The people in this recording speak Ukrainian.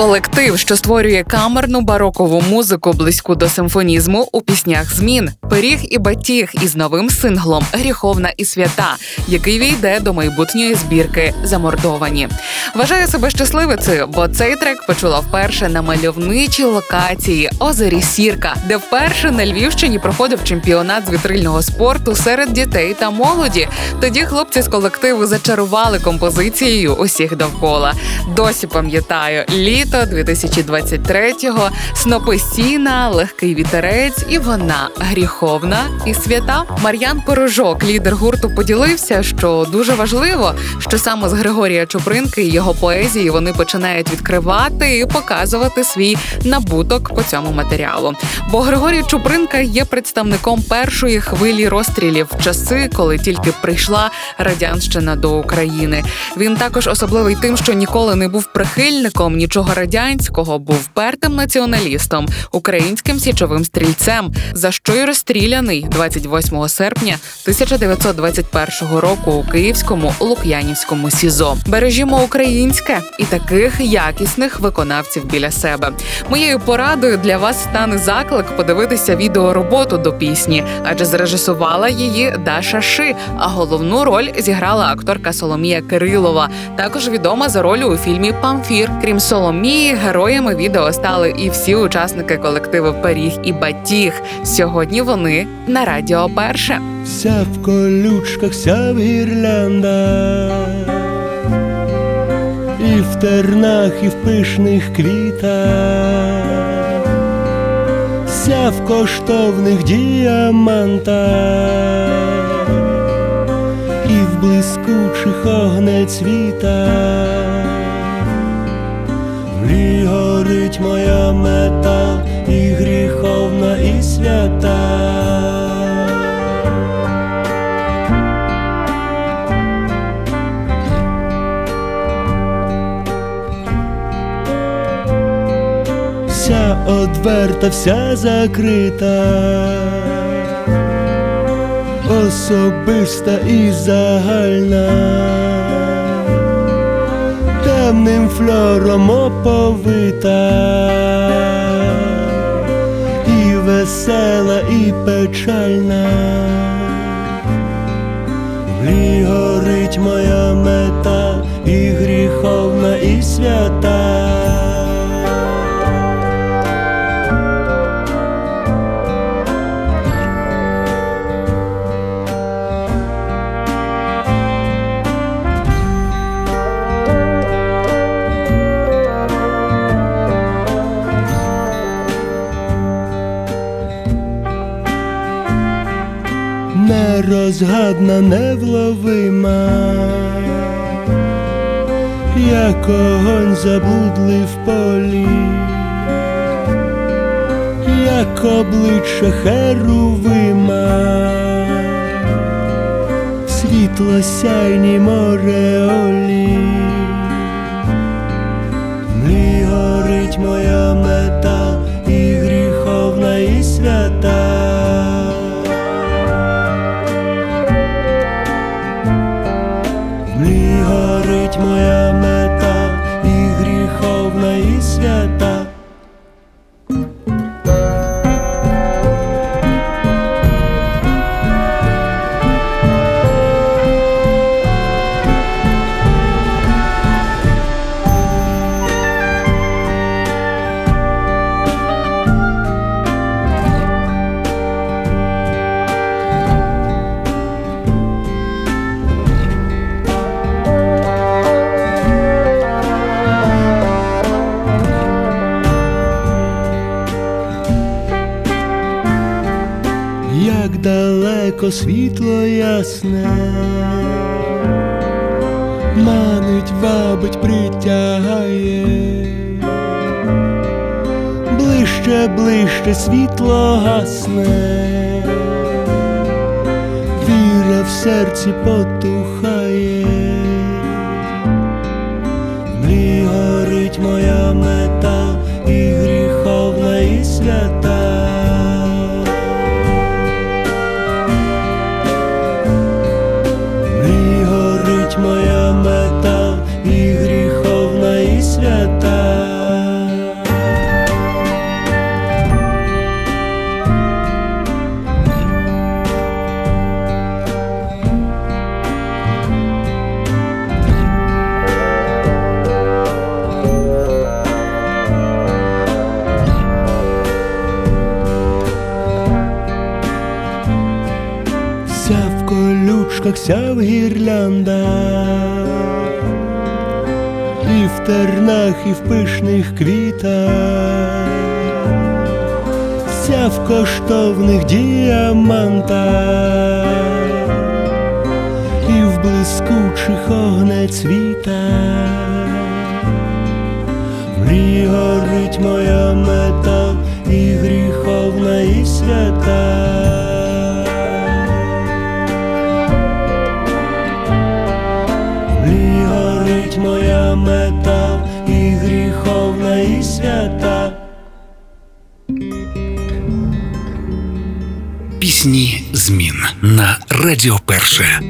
Колектив, що створює камерну барокову музику близьку до симфонізму у піснях змін, пиріг і батіг із новим синглом Гріховна і свята, який війде до майбутньої збірки Замордовані. Вважаю себе щасливицею, бо цей трек почула вперше на мальовничій локації Озері Сірка, де вперше на Львівщині проходив чемпіонат з вітрильного спорту серед дітей та молоді. Тоді хлопці з колективу зачарували композицією усіх довкола. Досі пам'ятаю літо 2023-го, снопи сіна, легкий вітерець, і вона гріховна і свята. Мар'ян Порожок, лідер гурту, поділився, що дуже важливо, що саме з Григорія Чупринки і його поезії вони починають відкривати і показувати свій набуток по цьому матеріалу. Бо Григорій Чупринка є представником першої хвилі розстрілів в часи, коли тільки прийшла радянщина до України. Він також особливий тим, що ніколи не був прихильником нічого радянського, був впертим націоналістом, українським січовим стрільцем, за що й розстріляний 28 серпня 1921 року у Київському Лук'янівському СІЗО. Бережімо українське і таких якісних виконавців біля себе. Моєю порадою для вас стане заклик подивитися відеороботу до пісні, адже зрежисувала її Даша Ши. А головну роль зіграла акторка Соломія Кирилова, також відома за роль у фільмі Памфір. Крім Соломії, героями відео стали і всі учасники колективу Пиріг і Батіг. Сьогодні вони на радіо перше. Вся в колючках, вся в гірляндах, і в тернах, і в пишних квітах, вся в коштовних діамантах, і в блискучих огнецвітах. В моя мета, і гріховна, і свята. Вся одверта, вся закрита, особиста і загальна, темним флором оповита, і весела, і печальна. Горить моя мета, і гріховна, і свята. Нерозгадна, невловима, як огонь заблудлий в полі, як обличчя херувима, світло сяйні мореолі, мрій горить моя мета, і гріховна, і свята. Далеко світло ясне, манить, вабить, притягає, ближче, ближче світло гасне, віра в серці потухає, в колючках, вся в гірляндах, і в тернах, і в пишних квітах, вся в коштовних діамантах, і в блискучих огнецвітах. Мрій горить моя мета, і гріховна, і свята. Моя мета, і гріховна, і свята. Пісні змін на Радіо Перше.